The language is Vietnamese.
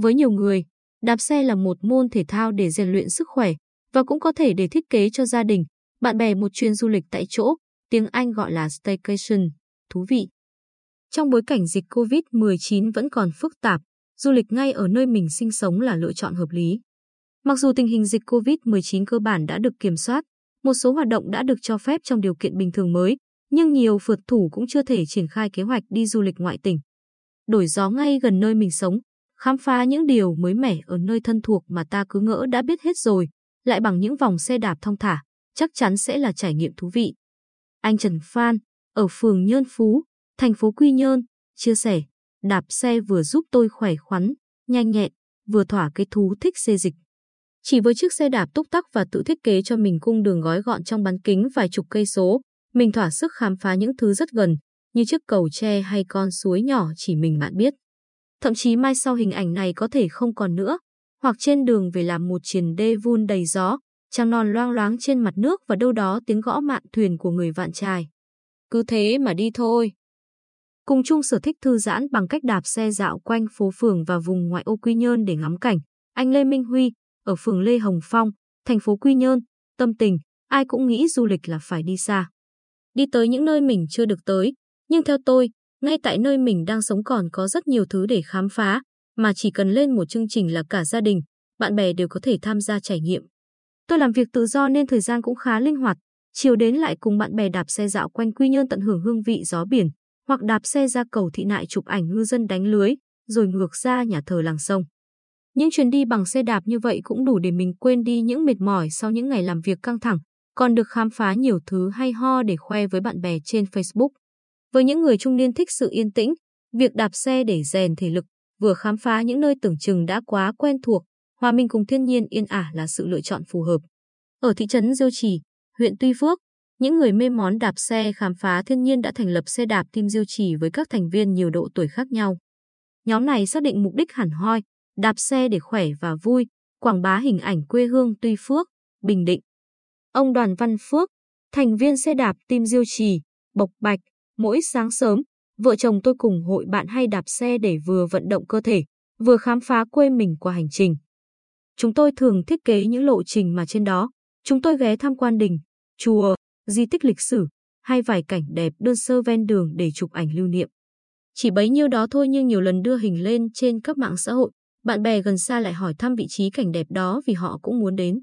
Với nhiều người, đạp xe là một môn thể thao để rèn luyện sức khỏe và cũng có thể để thiết kế cho gia đình, bạn bè một chuyến du lịch tại chỗ, tiếng Anh gọi là staycation, thú vị. Trong bối cảnh dịch COVID-19 vẫn còn phức tạp, du lịch ngay ở nơi mình sinh sống là lựa chọn hợp lý. Mặc dù tình hình dịch COVID-19 cơ bản đã được kiểm soát, một số hoạt động đã được cho phép trong điều kiện bình thường mới, nhưng nhiều phượt thủ cũng chưa thể triển khai kế hoạch đi du lịch ngoại tỉnh. Đổi gió ngay gần nơi mình sống, khám phá những điều mới mẻ ở nơi thân thuộc mà ta cứ ngỡ đã biết hết rồi, lại bằng những vòng xe đạp thong thả, chắc chắn sẽ là trải nghiệm thú vị. Anh Trần Phan, ở phường Nhơn Phú, thành phố Quy Nhơn, chia sẻ, đạp xe vừa giúp tôi khỏe khoắn, nhanh nhẹn, vừa thỏa cái thú thích xê dịch. Chỉ với chiếc xe đạp túc tắc và tự thiết kế cho mình cung đường gói gọn trong bán kính vài chục cây số, mình thỏa sức khám phá những thứ rất gần, như chiếc cầu tre hay con suối nhỏ chỉ mình bạn biết. Thậm chí mai sau hình ảnh này có thể không còn nữa, hoặc trên đường về làm một triền đê vun đầy gió, trăng non loang loáng trên mặt nước và đâu đó tiếng gõ mạn thuyền của người vạn trài. Cứ thế mà đi thôi. Cùng chung sở thích thư giãn bằng cách đạp xe dạo quanh phố phường và vùng ngoại ô Quy Nhơn để ngắm cảnh, anh Lê Minh Huy, ở phường Lê Hồng Phong, thành phố Quy Nhơn, tâm tình, ai cũng nghĩ du lịch là phải đi xa. Đi tới những nơi mình chưa được tới, nhưng theo tôi, ngay tại nơi mình đang sống còn có rất nhiều thứ để khám phá, mà chỉ cần lên một chương trình là cả gia đình, bạn bè đều có thể tham gia trải nghiệm. Tôi làm việc tự do nên thời gian cũng khá linh hoạt, chiều đến lại cùng bạn bè đạp xe dạo quanh Quy Nhơn tận hưởng hương vị gió biển, hoặc đạp xe ra cầu thị nại chụp ảnh ngư dân đánh lưới, rồi ngược ra nhà thờ làng sông. Những chuyến đi bằng xe đạp như vậy cũng đủ để mình quên đi những mệt mỏi sau những ngày làm việc căng thẳng, còn được khám phá nhiều thứ hay ho để khoe với bạn bè trên Facebook. Với những người trung niên thích sự yên tĩnh, việc đạp xe để rèn thể lực, vừa khám phá những nơi tưởng chừng đã quá quen thuộc, hòa minh cùng thiên nhiên yên ả là sự lựa chọn phù hợp. Ở thị trấn Diêu Trì, huyện Tuy Phước, những người mê món đạp xe khám phá thiên nhiên đã thành lập xe đạp Team Diêu Trì với các thành viên nhiều độ tuổi khác nhau. Nhóm này xác định mục đích hẳn hoi, đạp xe để khỏe và vui, quảng bá hình ảnh quê hương Tuy Phước, Bình Định. Ông Đoàn Văn Phước, thành viên xe đạp Team Diêu Trì, Bộc Bạch, mỗi sáng sớm, vợ chồng tôi cùng hội bạn hay đạp xe để vừa vận động cơ thể, vừa khám phá quê mình qua hành trình. Chúng tôi thường thiết kế những lộ trình mà trên đó, chúng tôi ghé tham quan đình, chùa, di tích lịch sử, hay vài cảnh đẹp đơn sơ ven đường để chụp ảnh lưu niệm. Chỉ bấy nhiêu đó thôi nhưng nhiều lần đưa hình lên trên các mạng xã hội, bạn bè gần xa lại hỏi thăm vị trí cảnh đẹp đó vì họ cũng muốn đến.